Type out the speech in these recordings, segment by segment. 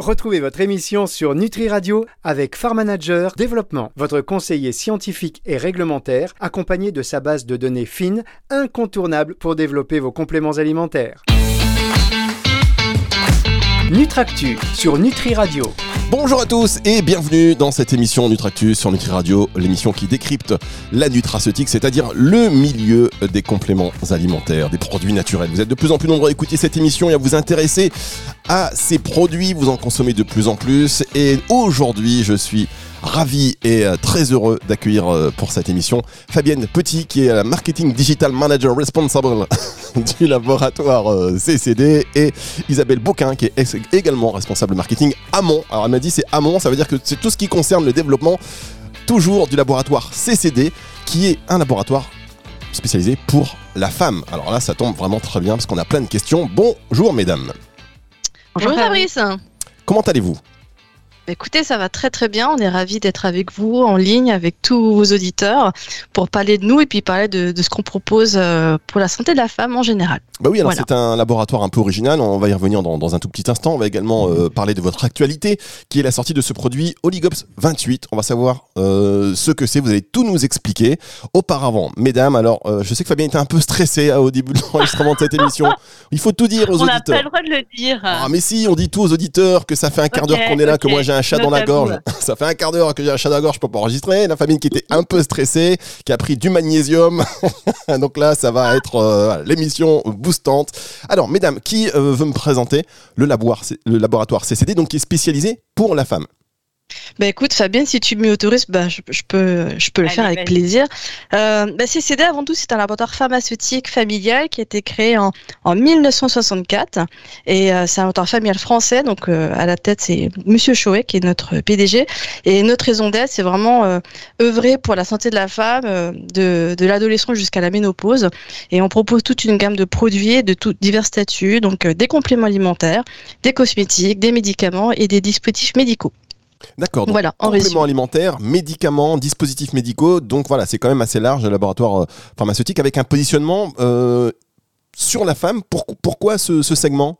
Retrouvez votre émission sur Nutri Radio avec Farm Manager Développement, votre conseiller scientifique et réglementaire, accompagné de sa base de données fines, incontournable pour développer vos compléments alimentaires. Nutractu sur Nutri Radio. Bonjour à tous et bienvenue dans cette émission Nutractus sur Nutri Radio, l'émission qui décrypte la nutraceutique, c'est-à-dire le milieu des compléments alimentaires, des produits naturels. Vous êtes de plus en plus nombreux à écouter cette émission et à vous intéresser à ces produits, vous en consommez de plus en plus et aujourd'hui je suis ravi et euh, très heureux d'accueillir euh, pour cette émission Fabienne Petit qui est la marketing digital manager responsible du laboratoire euh, CCD et Isabelle Bouquin qui est également responsable marketing Amont. Alors elle m'a dit c'est Amont, ça veut dire que c'est tout ce qui concerne le développement toujours du laboratoire CCD qui est un laboratoire spécialisé pour la femme. Alors là ça tombe vraiment très bien parce qu'on a plein de questions. Bonjour mesdames. Bonjour Fabrice. Comment allez-vous? Écoutez, ça va très très bien. On est ravis d'être avec vous en ligne, avec tous vos auditeurs, pour parler de nous et puis parler de, ce qu'on propose euh, pour la santé de la femme en général. Bah oui, alors c'est un laboratoire un peu original. On va y revenir dans, un tout petit instant. On va également euh, parler de votre actualité, qui est la sortie de ce produit Oligops 28. On va savoir euh, ce que c'est. Vous allez tout nous expliquer. Auparavant, mesdames, alors je sais que Fabien était un peu stressé au début de l'enregistrement de cette émission. Il faut tout dire aux auditeurs. On n'a pas le droit de le dire. Ah mais si, on dit tout aux auditeurs que ça fait un quart d'heure qu'on est là, que moi j'ai un chat dans la gorge. Ça fait un quart d'heure que j'ai un chat dans la gorge, peux pas enregistrer. La famille qui était un peu stressée, qui a pris du magnésium. Donc là, ça va être euh, l'émission boostante. Alors, mesdames, qui euh, veut me présenter le, le laboratoire CCD, donc qui est spécialisé pour la femme? Bah écoute Fabienne, si tu m'y autorises, bah, je, peux, je peux le faire avec plaisir. Euh, bah, CCD avant tout c'est un laboratoire pharmaceutique familial qui a été créé en, en 1964 et euh, c'est un laboratoire familial français. Donc euh, à la tête c'est Monsieur Chouet qui est notre PDG et notre raison d'être c'est vraiment euh, œuvrer pour la santé de la femme de, de l'adolescent jusqu'à la ménopause. Et on propose toute une gamme de produits de tout, divers statuts. Donc des compléments alimentaires, des cosmétiques, des médicaments et des dispositifs médicaux. D'accord. Donc voilà, compléments alimentaires, médicaments, dispositifs médicaux. Donc voilà, c'est quand même assez large, le laboratoire euh, pharmaceutique, avec un positionnement euh, sur la femme. pourquoi ce segment?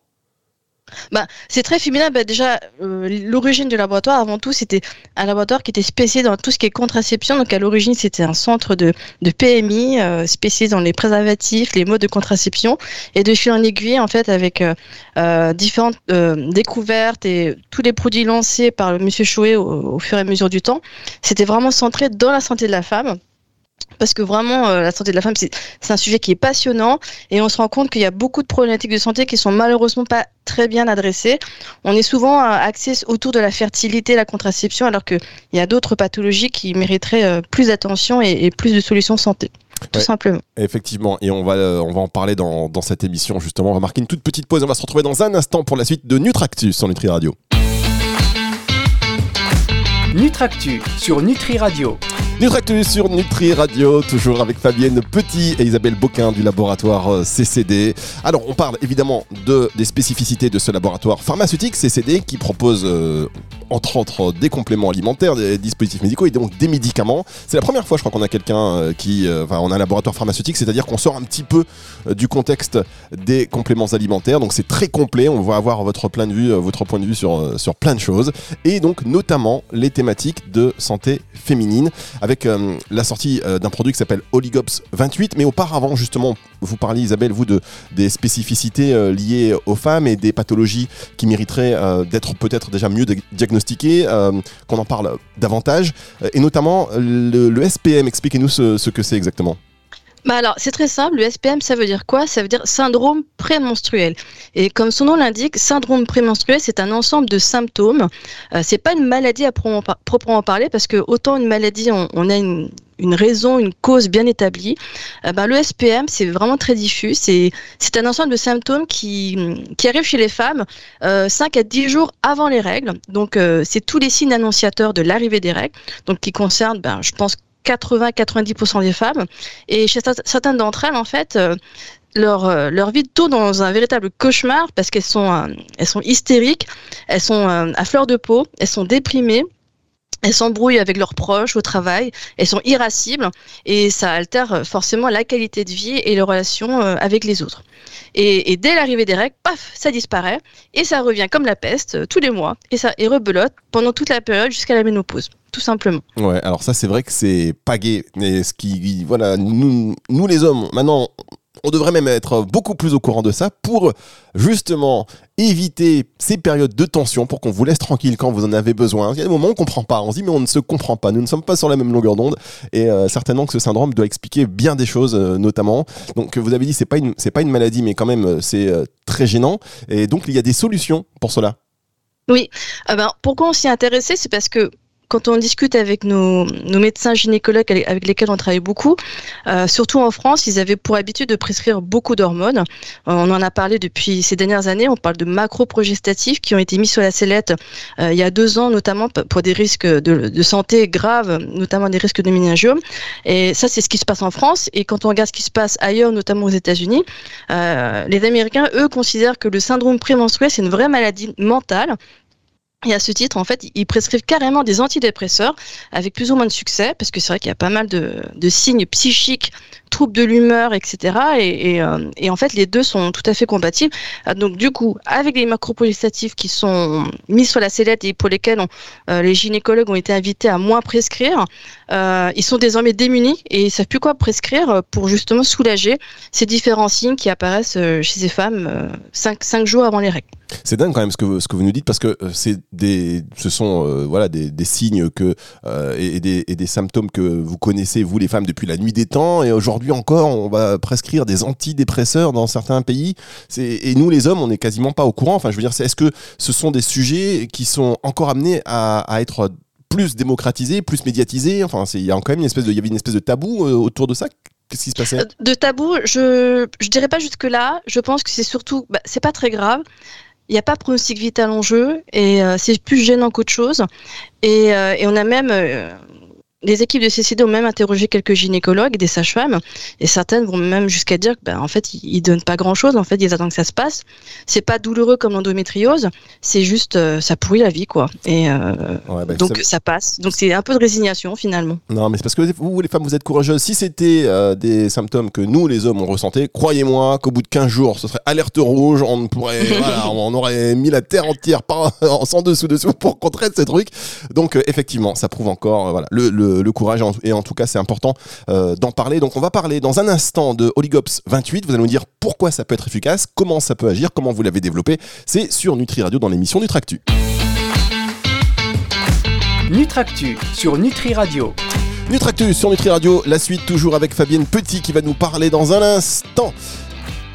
Bah, c'est très féminin. Bah, déjà, euh, l'origine du laboratoire, avant tout, c'était un laboratoire qui était spécialisé dans tout ce qui est contraception. Donc, à l'origine, c'était un centre de, PMI euh, spécialisé dans les préservatifs, les modes de contraception. Et de fil en aiguille, en fait, avec euh, différentes découvertes et tous les produits lancés par M. Chouet au, au fur et à mesure du temps, c'était vraiment centré dans la santé de la femme parce que vraiment, euh, la santé de la femme, c'est un sujet qui est passionnant et on se rend compte qu'il y a beaucoup de problématiques de santé qui sont malheureusement pas très bien adressées. On est souvent euh, axé autour de la fertilité, la contraception, alors qu'il y a d'autres pathologies qui mériteraient euh, plus d'attention et, plus de solutions santé. Tout simplement. Effectivement, et on va, on va en parler dans, dans cette émission justement. On va marquer une toute petite pause. On va se retrouver dans un instant pour la suite de Nutractus sur Nutri Radio. Nutractus sur Nutri Radio. Nutractus sur Nutri Radio, toujours avec Fabienne Petit et Isabelle Boquin du laboratoire euh, CCD. Alors, on parle évidemment de, des spécificités de ce laboratoire pharmaceutique CCD qui propose euh, entre autres des compléments alimentaires, des dispositifs médicaux et donc des médicaments. C'est la première fois, je crois, qu'on a quelqu'un euh, qui, enfin, on a un laboratoire pharmaceutique, c'est-à-dire qu'on sort un petit peu du contexte des compléments alimentaires. Donc, c'est très complet. On va avoir votre point de vue, votre point de vue sur sur plein de choses et donc notamment les thématiques de santé féminine euh, la sortie euh, d'un produit qui s'appelle Oligops 28. Mais auparavant, justement, vous parliez, Isabelle, vous, de, des spécificités euh, liées aux femmes et des pathologies qui mériteraient d'être peut-être déjà mieux diagnostiquées, qu'on en parle davantage. et notamment le, SPM. Expliquez-nous ce que c'est exactement. Bah alors, c'est très simple. Le SPM, ça veut dire quoi? Ça veut dire syndrome prémenstruel. Et comme son nom l'indique, syndrome prémenstruel, c'est un ensemble de symptômes. Euh, c'est pas une maladie à proprement parler parce que autant une maladie, on, a une, raison, une cause bien établie. Euh, bah, le SPM, c'est vraiment très diffus. C'est, un ensemble de symptômes qui, qui arrivent chez les femmes euh, 5 à 10 jours avant les règles. Donc, euh, c'est tous les signes annonciateurs de l'arrivée des règles. Donc, qui concernent, ben, je pense, 80-90% des femmes. Et chez certaines d'entre elles, en fait, euh, leur, euh, leur vie tourne dans un véritable cauchemar parce qu'elles sont, euh, elles sont hystériques, elles sont à fleur de peau, elles sont déprimées. elles s'embrouillent avec leurs proches au travail, elles sont irascibles et ça altère forcément la qualité de vie et les relations avec les autres. Et, dès l'arrivée des règles, paf, ça disparaît et ça revient comme la peste tous les mois et ça et rebelote pendant toute la période jusqu'à la ménopause tout simplement. Ouais, alors ça c'est vrai que c'est pas gay, ce qui, voilà, nous, nous les hommes, maintenant, on devrait même être beaucoup plus au courant de ça pour justement éviter ces périodes de tension pour qu'on vous laisse tranquille quand vous en avez besoin. Il y a des moments où on ne comprend pas, on se dit mais on ne se comprend pas, nous ne sommes pas sur la même longueur d'onde et euh, certainement que ce syndrome doit expliquer bien des choses euh, notamment. Donc vous avez dit c'est pas une c'est pas une maladie mais quand même euh, c'est très gênant et donc il y a des solutions pour cela. Oui, ben, pourquoi on s'y intéressait C'est parce que quand on discute avec nos, médecins gynécologues avec lesquels on travaille beaucoup, euh, surtout en France, ils avaient pour habitude de prescrire beaucoup d'hormones. Euh, on en a parlé depuis ces dernières années. On parle de macroprogestatifs qui ont été mis sur la sellette euh, il y a deux ans, notamment pour des risques de, santé graves, notamment des risques de méningiome. Et ça, c'est ce qui se passe en France. Et quand on regarde ce qui se passe ailleurs, notamment aux États-Unis, les Américains, eux, considèrent que le syndrome prémenstruel, c'est une vraie maladie mentale et à ce titre, en fait, ils prescrivent carrément des antidépresseurs avec plus ou moins de succès, parce que c'est vrai qu'il y a pas mal de, de signes psychiques troubles de l'humeur, etc. Et, euh, et, en fait, les deux sont tout à fait compatibles. Euh, donc, du coup, avec les macroprogestatifs qui sont mis sur la sellette et pour lesquels euh, les gynécologues ont été invités à moins prescrire, ils sont désormais démunis et ils ne savent plus quoi prescrire pour justement soulager ces différents signes qui apparaissent chez ces femmes cinq, cinq jours avant les règles. C'est dingue quand même ce que, ce que vous nous dites parce que c'est des, ce sont voilà, des, signes que, et, des, et des symptômes que vous connaissez, vous les femmes, depuis la nuit des temps. Et aujourd'hui, encore, on va prescrire des antidépresseurs dans certains pays. Et nous, les hommes, on n'est quasiment pas au courant. Enfin, je veux dire, est-ce que ce sont des sujets qui sont encore amenés à, être plus démocratisés, plus médiatisés? Enfin, il y a quand même une espèce de, il y avait une espèce de tabou euh, autour de ça. Qu'est-ce qui se passait? Euh, De tabou, je je dirais pas jusque là. Je pense que c'est surtout, bah, c'est pas très grave. Il n'y a pas de pronostic vital en jeu et euh, c'est plus gênant qu'autre chose. Et, on a même les équipes de CCD ont même interrogé quelques gynécologues, des sages-femmes, et certaines vont même jusqu'à dire que, ben, en fait, ils, donnent pas grand-chose. En fait, ils attendent que ça se passe. C'est pas douloureux comme l'endométriose, c'est juste, euh, ça pourrit la vie, quoi. Et euh, bah, donc ça... passe. Donc c'est un peu de résignation finalement. Non, mais c'est parce que vous, les femmes, vous êtes courageuses. Si c'était euh, des symptômes que nous, les hommes, on ressentait, croyez-moi qu'au bout de 15 jours, ce serait alerte rouge. On pourrait, voilà, on aurait mis la terre entière par, en dessous dessous pour contrer ces trucs. Donc effectivement, ça prouve encore, voilà, le le, courage et en tout cas c'est important euh, d'en parler. Donc on va parler dans un instant de Oligops 28. Vous allez nous dire pourquoi ça peut être efficace, comment ça peut agir, comment vous l'avez développé. C'est sur Nutri Radio dans l'émission Nutractu. Nutractu sur Nutri Radio. Nutractu sur Nutri Radio, la suite toujours avec Fabienne Petit qui va nous parler dans un instant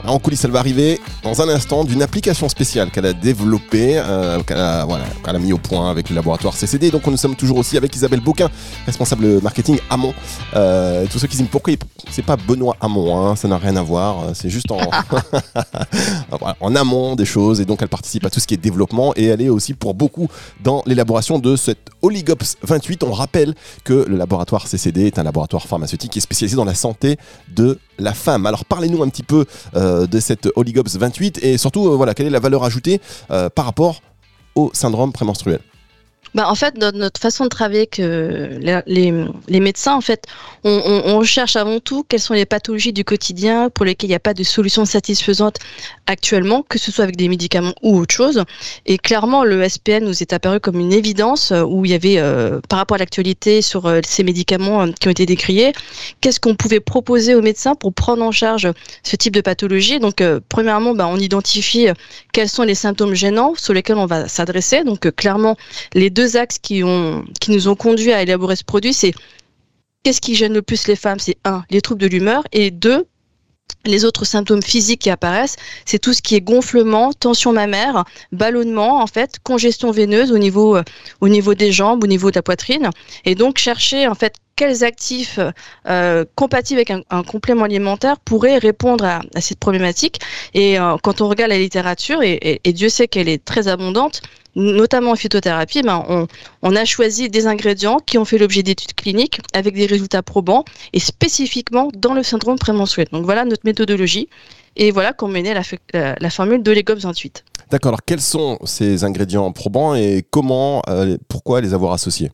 en coulisses, elle va arriver dans un instant d'une application spéciale qu'elle a développée, euh, qu'elle a, voilà, a, mis au point avec le laboratoire CCD. Donc nous sommes toujours aussi avec Isabelle Beauquin, responsable marketing Amont. Euh, tous ceux qui disent pourquoi c'est pas Benoît Amont, hein, ça n'a rien à voir. C'est juste en, en amont des choses et donc elle participe à tout ce qui est développement et elle est aussi pour beaucoup dans l'élaboration de cette Oligops 28. On rappelle que le laboratoire CCD est un laboratoire pharmaceutique qui est spécialisé dans la santé de la femme. Alors parlez-nous un petit peu euh, de cette Oligops 28 et surtout euh, voilà quelle est la valeur ajoutée euh, par rapport au syndrome prémenstruel? Bah, en fait, notre, façon de travailler avec les, médecins, en fait, on, recherche avant tout quelles sont les pathologies du quotidien pour lesquelles il n'y a pas de solution satisfaisante actuellement, que ce soit avec des médicaments ou autre chose. Et clairement, le SPN nous est apparu comme une évidence euh, où il y avait, euh, par rapport à l'actualité sur euh, ces médicaments qui ont été décriés, qu'est-ce qu'on pouvait proposer aux médecins pour prendre en charge ce type de pathologie. Donc, premièrement, bah, on identifie quels sont les symptômes gênants sur lesquels on va s'adresser. Donc, clairement, les deux axes qui, nous ont conduit à élaborer ce produit, c'est qu'est-ce qui gêne le plus les femmes? C'est un, les troubles de l'humeur, et deux, les autres symptômes physiques qui apparaissent, c'est tout ce qui est gonflement, tension mammaire, ballonnement, en fait, congestion veineuse au niveau, euh, des jambes, au niveau de la poitrine. Et donc, chercher, en fait, quels actifs euh, compatibles avec un, complément alimentaire pourraient répondre à, cette problématique. Et euh, quand on regarde la littérature, et Dieu sait qu'elle est très abondante, notamment en phytothérapie, ben, on, a choisi des ingrédients qui ont fait l'objet d'études cliniques avec des résultats probants et spécifiquement dans le syndrome prémenstruel. Donc voilà notre méthodologie et voilà qu'on menait la, la, formule de l'EGOP 28. D'accord, alors quels sont ces ingrédients probants et comment, euh, pourquoi les avoir associés?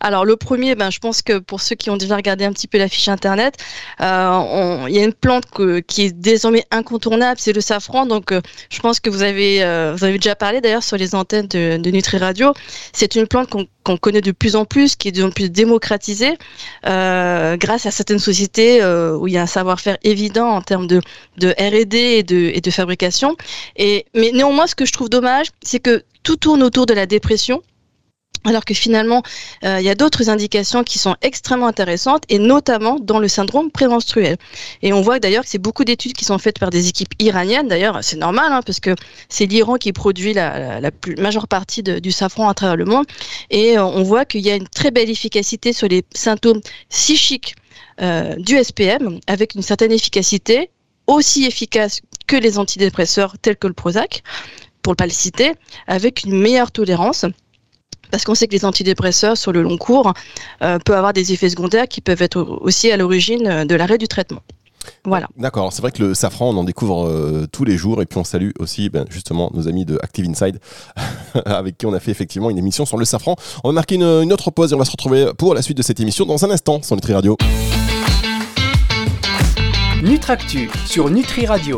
Alors le premier, ben, je pense que pour ceux qui ont déjà regardé un petit peu la fiche internet, euh, il y a une plante qui est désormais incontournable, c'est le safran. Donc euh, je pense que vous avez, euh, vous avez déjà parlé d'ailleurs sur les antennes de, Nutri Radio. C'est une plante qu'on connaît de plus en plus, qui est de plus en plus démocratisée grâce à certaines sociétés où il y a un savoir-faire évident en termes de, de R&D et de, et de fabrication. Et, mais néanmoins, ce que je trouve dommage, c'est que tout tourne autour de la dépression alors que finalement, euh, il y a d'autres indications qui sont extrêmement intéressantes, et notamment dans le syndrome prémenstruel. Et on voit d'ailleurs que c'est beaucoup d'études qui sont faites par des équipes iraniennes. D'ailleurs, c'est normal, hein, parce que c'est l'Iran qui produit la, la, plus majeure partie du safran à travers le monde. Et euh, on voit qu'il y a une très belle efficacité sur les symptômes psychiques euh, du SPM, avec une certaine efficacité, aussi efficace que les antidépresseurs tels que le Prozac, pour ne pas le citer, avec une meilleure tolérance parce qu'on sait que les antidépresseurs sur le long cours euh, peuvent avoir des effets secondaires qui peuvent être aussi à l'origine euh, de l'arrêt du traitement. Voilà. D'accord, c'est vrai que le safran, on en découvre euh, tous les jours et puis on salue aussi ben, justement nos amis de Active Inside avec qui on a fait effectivement une émission sur le safran. On va marquer une, une, autre pause et on va se retrouver pour la suite de cette émission dans un instant sur Nutri Radio. Nutractu sur Nutri Radio.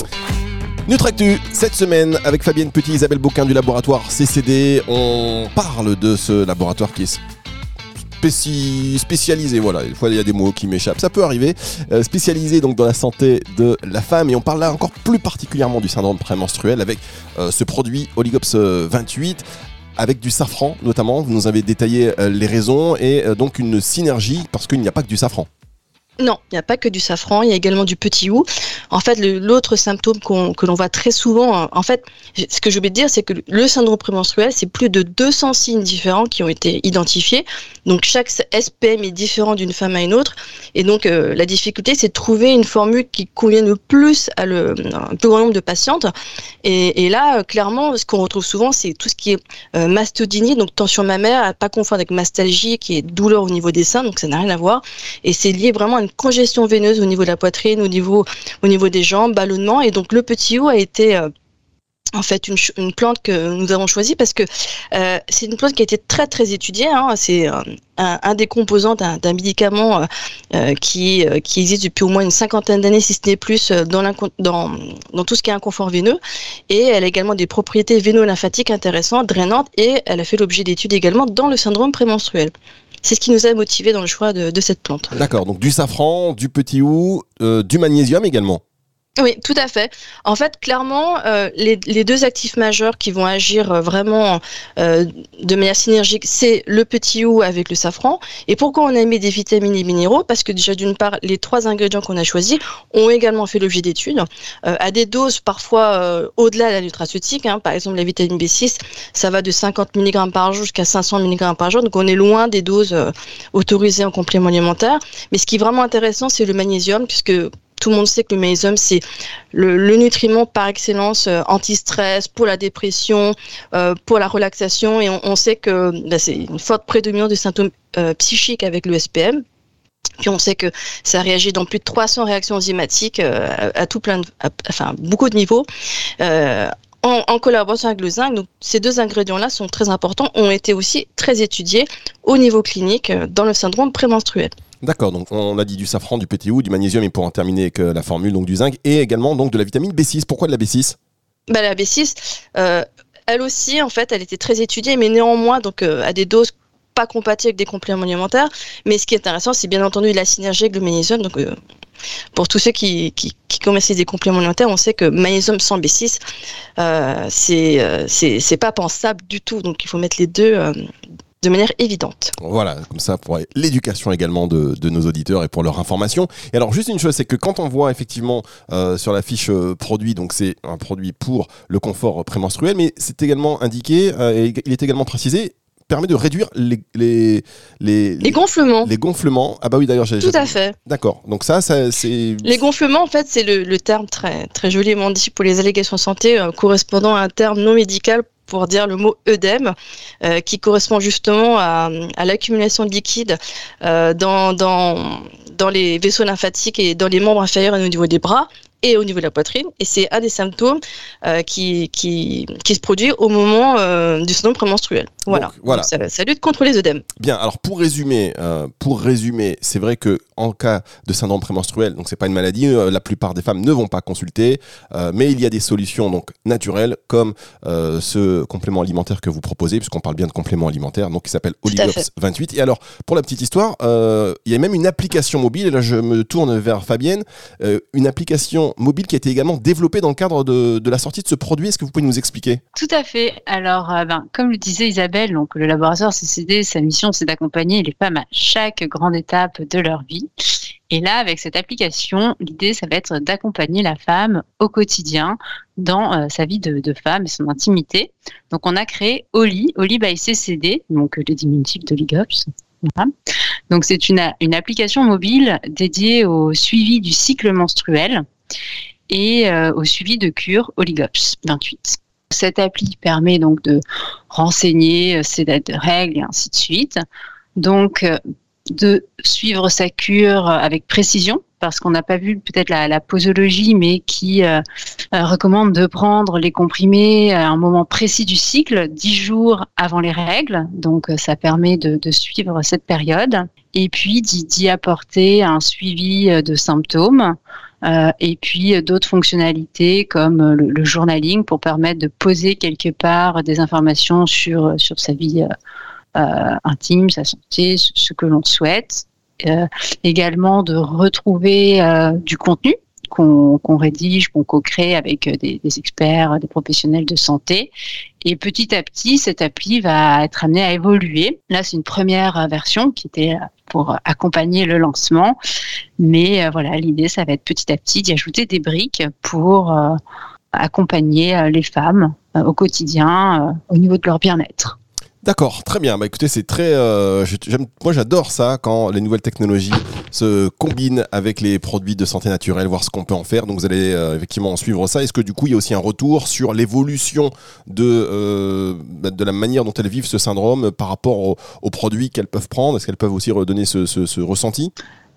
Nutractu, cette semaine, avec Fabienne Petit, Isabelle Bouquin du laboratoire CCD, on parle de ce laboratoire qui est spécialisé, voilà, des fois il y a des mots qui m'échappent, ça peut arriver, euh, spécialisé donc dans la santé de la femme. Et on parle là encore plus particulièrement du syndrome prémenstruel avec euh, ce produit Oligops 28 avec du safran notamment, vous nous avez détaillé euh, les raisons et donc une synergie parce qu'il n'y a pas que du safran. Non, il n'y a pas que du safran, il y a également du petit ou. En fait, l'autre symptôme que l'on voit très souvent, en fait, ce que je veux dire, c'est que le syndrome prémenstruel, c'est plus de 200 signes différents qui ont été identifiés. Donc, chaque SPM est différent d'une femme à une autre. Et donc, euh, la difficulté, c'est de trouver une formule qui convienne le plus à le, un plus grand nombre de patientes. Et, là, clairement, ce qu'on retrouve souvent, c'est tout ce qui est euh, mastodynie, donc tension mammaire, à pas confondre avec mastalgie, qui est douleur au niveau des seins, donc ça n'a rien à voir. Et c'est lié vraiment à congestion veineuse au niveau de la poitrine, au niveau, au niveau des jambes, ballonnement. Et donc le petit ou a été euh, en fait une, plante que nous avons choisie parce que euh, c'est une plante qui a été très très étudiée. Hein. C'est euh, un, des composants d'un médicament qui, existe depuis au moins une cinquantaine d'années, si ce n'est plus, dans, dans, dans, tout ce qui est inconfort veineux. Et elle a également des propriétés véno-lymphatiques intéressantes, drainantes, et elle a fait l'objet d'études également dans le syndrome prémenstruel. C'est ce qui nous a motivé dans le choix de, cette plante. D'accord, donc du safran, du petit ou, euh, du magnésium également. Oui, tout à fait. En fait, clairement, euh, les, les, deux actifs majeurs qui vont agir euh, vraiment euh, de manière synergique, c'est le petit ou avec le safran. Et pourquoi on a mis des vitamines et minéraux? Parce que déjà, d'une part, les trois ingrédients qu'on a choisis ont également fait l'objet d'études euh, à des doses parfois euh, au-delà de la nutraceutique. Hein. Par exemple, la vitamine B6, ça va de 50 mg par jour jusqu'à 500 mg par jour. Donc, on est loin des doses autorisées en complément alimentaire. Mais ce qui est vraiment intéressant, c'est le magnésium, puisque tout le monde sait que le magnésium, c'est le, nutriment par excellence euh, anti-stress, pour la dépression, euh, pour la relaxation. Et on, sait que bah, c'est une forte prédominance de symptômes euh, psychiques avec le SPM. Puis on sait que ça réagit dans plus de 300 réactions enzymatiques à, tout plein enfin beaucoup de niveaux. En, collaboration avec le zinc. Ces deux ingrédients-là sont très importants, ont été aussi très étudiés au niveau clinique dans le syndrome prémenstruel. D'accord, donc on a dit du safran, du PTU, du magnésium et pour en terminer avec la formule donc du zinc et également donc de la vitamine B6. Pourquoi de la B6 bah, La B6, euh, elle aussi en fait, elle était très étudiée, mais néanmoins donc euh, à des doses pas compatibles avec des compléments alimentaires. Mais ce qui est intéressant, c'est bien entendu la synergie avec le magnésium. Donc euh, pour tous ceux qui, qui, commercient des compléments alimentaires, on sait que magnésium sans B6, euh, c'est pas pensable du tout. Donc il faut mettre les deux de manière évidente. Voilà, comme ça pour l'éducation également de, de, nos auditeurs et pour leur information. Et alors juste une chose, c'est que quand on voit effectivement euh, sur la fiche euh, produit, donc c'est un produit pour le confort prémenstruel, mais c'est également indiqué, euh, et il est également précisé, permet de réduire les les, les, les gonflements. Les gonflements. Ah bah oui, d'ailleurs, j'ai Tout à fait. D'accord. Donc ça, ça c'est. Les gonflements, en fait, c'est le, le, terme très, très joliment dit pour les allégations santé, euh, correspondant à un terme non médical pour dire le mot œdème, euh, qui correspond justement à, l'accumulation de liquide euh, dans, dans, dans les vaisseaux lymphatiques et dans les membres inférieurs et au niveau des bras. Et au niveau de la poitrine. Et c'est un des symptômes euh, qui, qui, qui, se produit au moment euh, du syndrome prémenstruel. Voilà. voilà. ça, lutte contre les œdèmes. Bien. Alors pour résumer, euh, pour résumer, c'est vrai que en cas de syndrome prémenstruel, donc c'est pas une maladie, la plupart des femmes ne vont pas consulter, mais il y a des solutions donc naturelles comme ce complément alimentaire que vous proposez, puisqu'on parle bien de complément alimentaire, donc qui s'appelle Oligops 28. Et alors pour la petite histoire, il y a même une application mobile. Et là je me tourne vers Fabienne, une application mobile qui a été également développé dans le cadre de, la sortie de ce produit. Est-ce que vous pouvez nous expliquer? Tout à fait. Alors, euh, ben, comme le disait Isabelle, donc, le laboratoire CCD, sa mission, c'est d'accompagner les femmes à chaque grande étape de leur vie. Et là, avec cette application, l'idée, ça va être d'accompagner la femme au quotidien dans euh, sa vie de, femme et son intimité. Donc, on a créé Oli, Oli by CCD, donc le diminutif d'Oligops. Donc, c'est une application mobile dédiée au suivi du cycle menstruel et euh, au suivi de cure Oligops 28. Cette appli permet donc de renseigner ses euh, dates de règles et ainsi de suite. Donc, euh, de suivre sa cure avec précision, parce qu'on n'a pas vu peut-être la, posologie, mais qui recommande de prendre les comprimés à un moment précis du cycle, dix jours avant les règles. Donc, ça permet de, suivre cette période. Et puis, d'y apporter un suivi de symptômes et puis euh, d'autres fonctionnalités comme euh, le, journaling pour permettre de poser quelque part des informations sur, sur sa vie intime, sa santé, ce que l'on souhaite. également de retrouver du contenu qu'on rédige, qu'on co-crée avec des, des, experts, des professionnels de santé. Et petit à petit, cette appli va être amenée à évoluer. Là, c'est une première version qui était pour accompagner le lancement. Mais euh, voilà, l'idée, ça va être petit à petit d'y ajouter des briques pour euh, accompagner euh, les femmes au quotidien au niveau de leur bien-être. D'accord, très bien. Bah écoutez, c'est très. Euh, moi, j'adore ça quand les nouvelles technologies se combinent avec les produits de santé naturelle, voir ce qu'on peut en faire. Donc, vous allez euh, effectivement suivre ça. Est-ce que du coup, il y a aussi un retour sur l'évolution de euh, bah, la manière dont elles vivent ce syndrome par rapport aux, produits qu'elles peuvent prendre? Est-ce qu'elles peuvent aussi redonner ce, ressenti?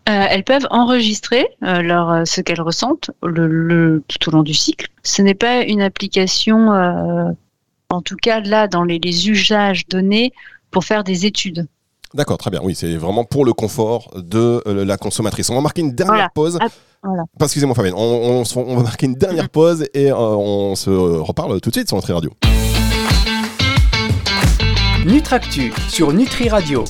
Elles peuvent enregistrer leur, ce qu'elles ressentent tout au long du cycle. Ce n'est pas une application en tout cas là dans les, usages donnés pour faire des études. D'accord, très bien. Oui, c'est vraiment pour le confort de euh, la consommatrice. On va marquer une dernière pause. Ah, excusez-moi Fabienne, on, va marquer une dernière pause et euh, on se reparle tout de suite sur Nutri Radio. Nutractu sur Nutri Radio.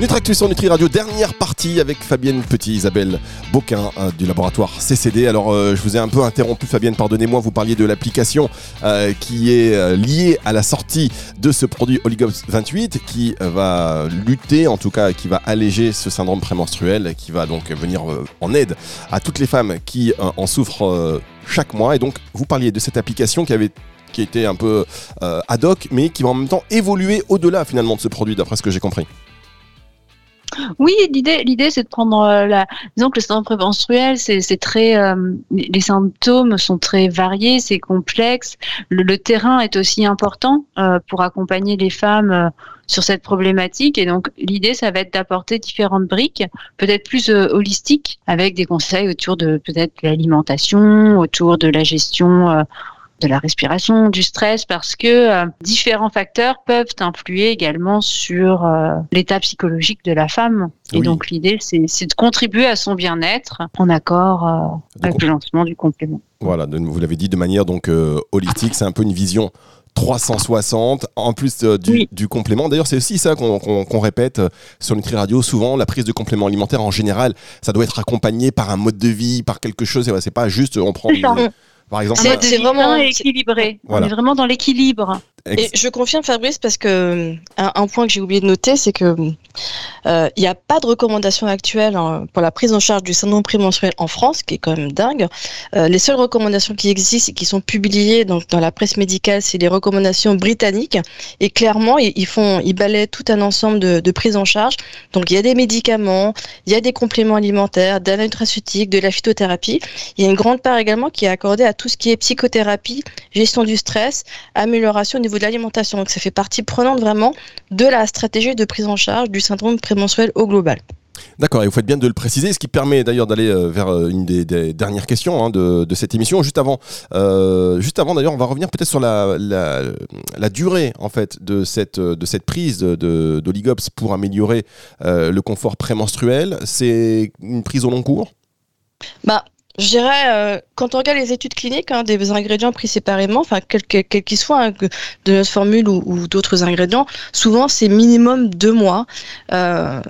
Nutractus sur Nutri Radio, dernière partie avec Fabienne Petit, Isabelle Beauquin euh, du laboratoire CCD. Alors euh, je vous ai un peu interrompu Fabienne, pardonnez-moi, vous parliez de l'application euh, qui est liée à la sortie de ce produit Oligops 28 qui va lutter, en tout cas qui va alléger ce syndrome prémenstruel, qui va donc venir en aide à toutes les femmes qui en souffrent chaque mois. Et donc vous parliez de cette application qui avait qui était un peu ad hoc, mais qui va en même temps évoluer au-delà finalement de ce produit, d'après ce que j'ai compris. Oui, l'idée, l'idée, c'est de prendre euh, la. Disons que le syndrome prémenstruel, c'est, c'est très. Euh, les symptômes sont très variés, c'est complexe. Le, terrain est aussi important euh, pour accompagner les femmes sur cette problématique. Et donc, l'idée, ça va être d'apporter différentes briques, peut-être plus holistiques, avec des conseils autour de peut-être l'alimentation, autour de la gestion de la respiration, du stress, parce que euh, différents facteurs peuvent influer également sur euh, l'état psychologique de la femme. Et donc l'idée, c'est de contribuer à son bien-être en accord euh, avec le lancement du complément. Voilà, vous l'avez dit de manière donc holistique, c'est un peu une vision 360 en plus du, complément. D'ailleurs, c'est aussi ça qu'on répète sur Nutri Radio. Souvent, la prise de compléments alimentaires en général, ça doit être accompagné par un mode de vie, par quelque chose. C'est pas juste on prend par exemple. C'est vraiment équilibré. On est vraiment dans l'équilibre. Et je confirme Fabrice parce que un, point que j'ai oublié de noter, c'est que euh, il n'y a pas de recommandation actuelle hein, pour la prise en charge du syndrome prémenstruel en France, qui est quand même dingue. Euh, les seules recommandations qui existent et qui sont publiées donc dans la presse médicale, c'est les recommandations britanniques. Et clairement, ils, font, ils balaient tout un ensemble de, de prises en charge. Donc il y a des médicaments, il y a des compléments alimentaires, de la nutraceutique, de la phytothérapie. Il y a une grande part également qui est accordée à tout ce qui est psychothérapie, gestion du stress, amélioration au niveau de l'alimentation. Donc ça fait partie prenante vraiment de la stratégie de prise en charge du syndrome prémenstruel au global. D'accord, et vous faites bien de le préciser, ce qui permet d'ailleurs d'aller euh, vers euh, une des, des dernières questions hein, de, de, cette émission. Juste avant, euh, juste avant d'ailleurs, on va revenir peut-être sur la, la, la, durée en fait de cette, de cette prise d'Oligops pour améliorer euh, le confort prémenstruel. C'est une prise au long cours? Bah, je dirais, euh, quand on regarde les études cliniques hein, des ingrédients pris séparément, enfin quels qu'ils soient, hein, de notre formule ou, ou d'autres ingrédients, souvent c'est minimum deux mois euh,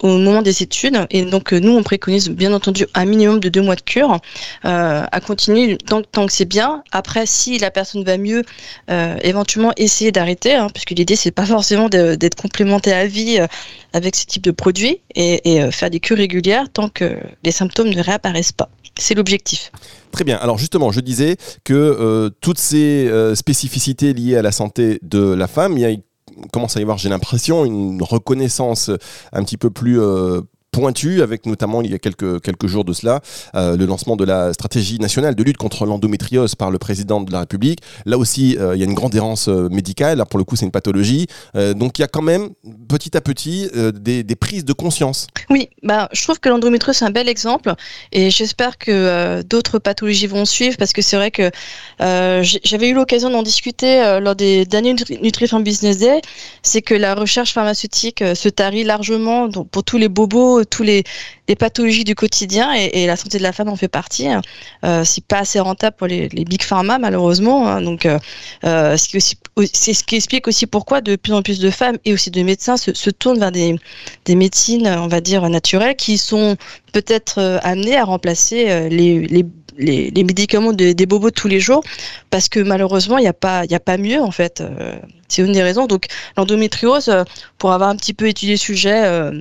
au moment des études. Et donc euh, nous, on préconise bien entendu un minimum de deux mois de cure euh, à continuer tant, tant que c'est bien. Après, si la personne va mieux, euh, éventuellement essayer d'arrêter, hein, puisque l'idée c'est pas forcément d'être complémenté à vie euh, avec ce type de produit et, et faire des cures régulières tant que les symptômes ne réapparaissent pas. C'est l'objectif. Très bien. Alors justement, je disais que euh, toutes ces euh, spécificités liées à la santé de la femme, il y a commence à y avoir, j'ai l'impression, une reconnaissance un petit peu plus euh, pointu, avec notamment il y a quelques, quelques jours de cela, euh, le lancement de la stratégie nationale de lutte contre l'endométriose par le président de la République. Là aussi, euh, il y a une grande errance euh, médicale, là pour le coup c'est une pathologie. Donc il y a quand même petit à petit des, des, prises de conscience. Oui, bah, je trouve que l'endométriose c'est un bel exemple et j'espère que d'autres pathologies vont suivre parce que c'est vrai que j'avais eu l'occasion d'en discuter lors des derniers Nutrifarm Business Day, c'est que la recherche pharmaceutique se tarit largement donc, pour tous les bobos tous les, pathologies du quotidien et, la santé de la femme en fait partie. Euh, c'est pas assez rentable pour les, big pharma malheureusement. Hein, donc euh, c'est ce qui explique aussi pourquoi de plus en plus de femmes et aussi de médecins se, tournent vers des, médecines, on va dire naturelles, qui sont peut-être euh, amenées à remplacer euh, les, médicaments de, des bobos tous les jours parce que malheureusement il n'y a pas a pas mieux en fait euh, c'est une des raisons donc l'endométriose pour avoir un petit peu étudié le sujet euh,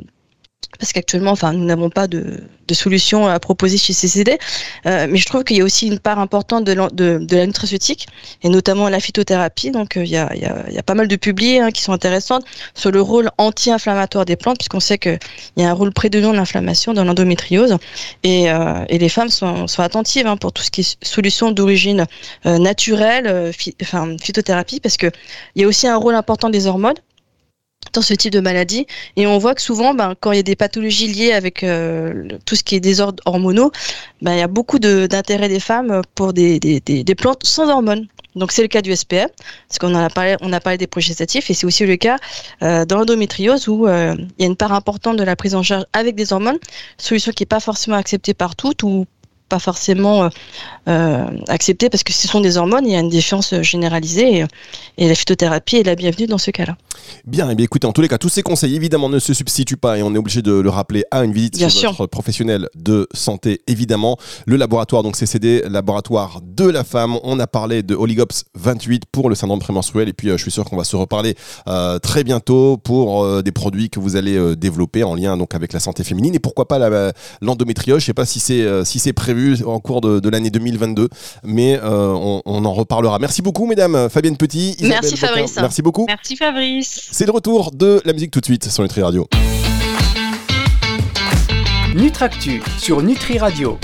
parce qu'actuellement, enfin, nous n'avons pas de, de, solution à proposer chez CCD, euh, mais je trouve qu'il y a aussi une part importante de, de, de, la nutraceutique, et notamment la phytothérapie. Donc, euh, il, y a, y y a pas mal de publiés hein, qui sont intéressantes sur le rôle anti-inflammatoire des plantes, puisqu'on sait qu'il y a un rôle prédominant d'inflammation dans l'endométriose, et, euh, et, les femmes sont, sont attentives hein, pour tout ce qui est solution d'origine naturelle, enfin, phytothérapie, parce qu'il y a aussi un rôle important des hormones dans ce type de maladie. Et on voit que souvent, ben, quand il y a des pathologies liées avec euh, tout ce qui est désordre hormonaux, ben, il y a beaucoup d'intérêt de, des femmes pour des, plantes sans hormones. Donc c'est le cas du SPM, parce qu'on a parlé, on a parlé des progestatifs, et c'est aussi le cas euh, dans l'endométriose où euh, il y a une part importante de la prise en charge avec des hormones, solution qui n'est pas forcément acceptée par toutes ou pas forcément euh, accepté parce que ce sont des hormones, il y a une défiance généralisée et, et la phytothérapie est la bienvenue dans ce cas-là. Bien, et eh bien écoutez, en tous les cas, tous ces conseils évidemment ne se substituent pas et on est obligé de le rappeler à une visite Bien chez sûr. votre professionnel de santé évidemment. Le laboratoire donc CCD, laboratoire de la femme. On a parlé de Oligops 28 pour le syndrome prémenstruel et puis euh, je suis sûr qu'on va se reparler euh, très bientôt pour euh, des produits que vous allez euh, développer en lien donc avec la santé féminine et pourquoi pas l'endométriose. Je sais pas si c'est euh, si c'est prévu en cours de, de l'année 2022, mais euh, on, on, en reparlera. Merci beaucoup, mesdames. Fabienne Petit, Isabelle Merci Fabrice. Merci beaucoup. Merci Fabrice. C'est le retour de la musique tout de suite sur Nutri Radio. Nutractu sur Nutri Radio.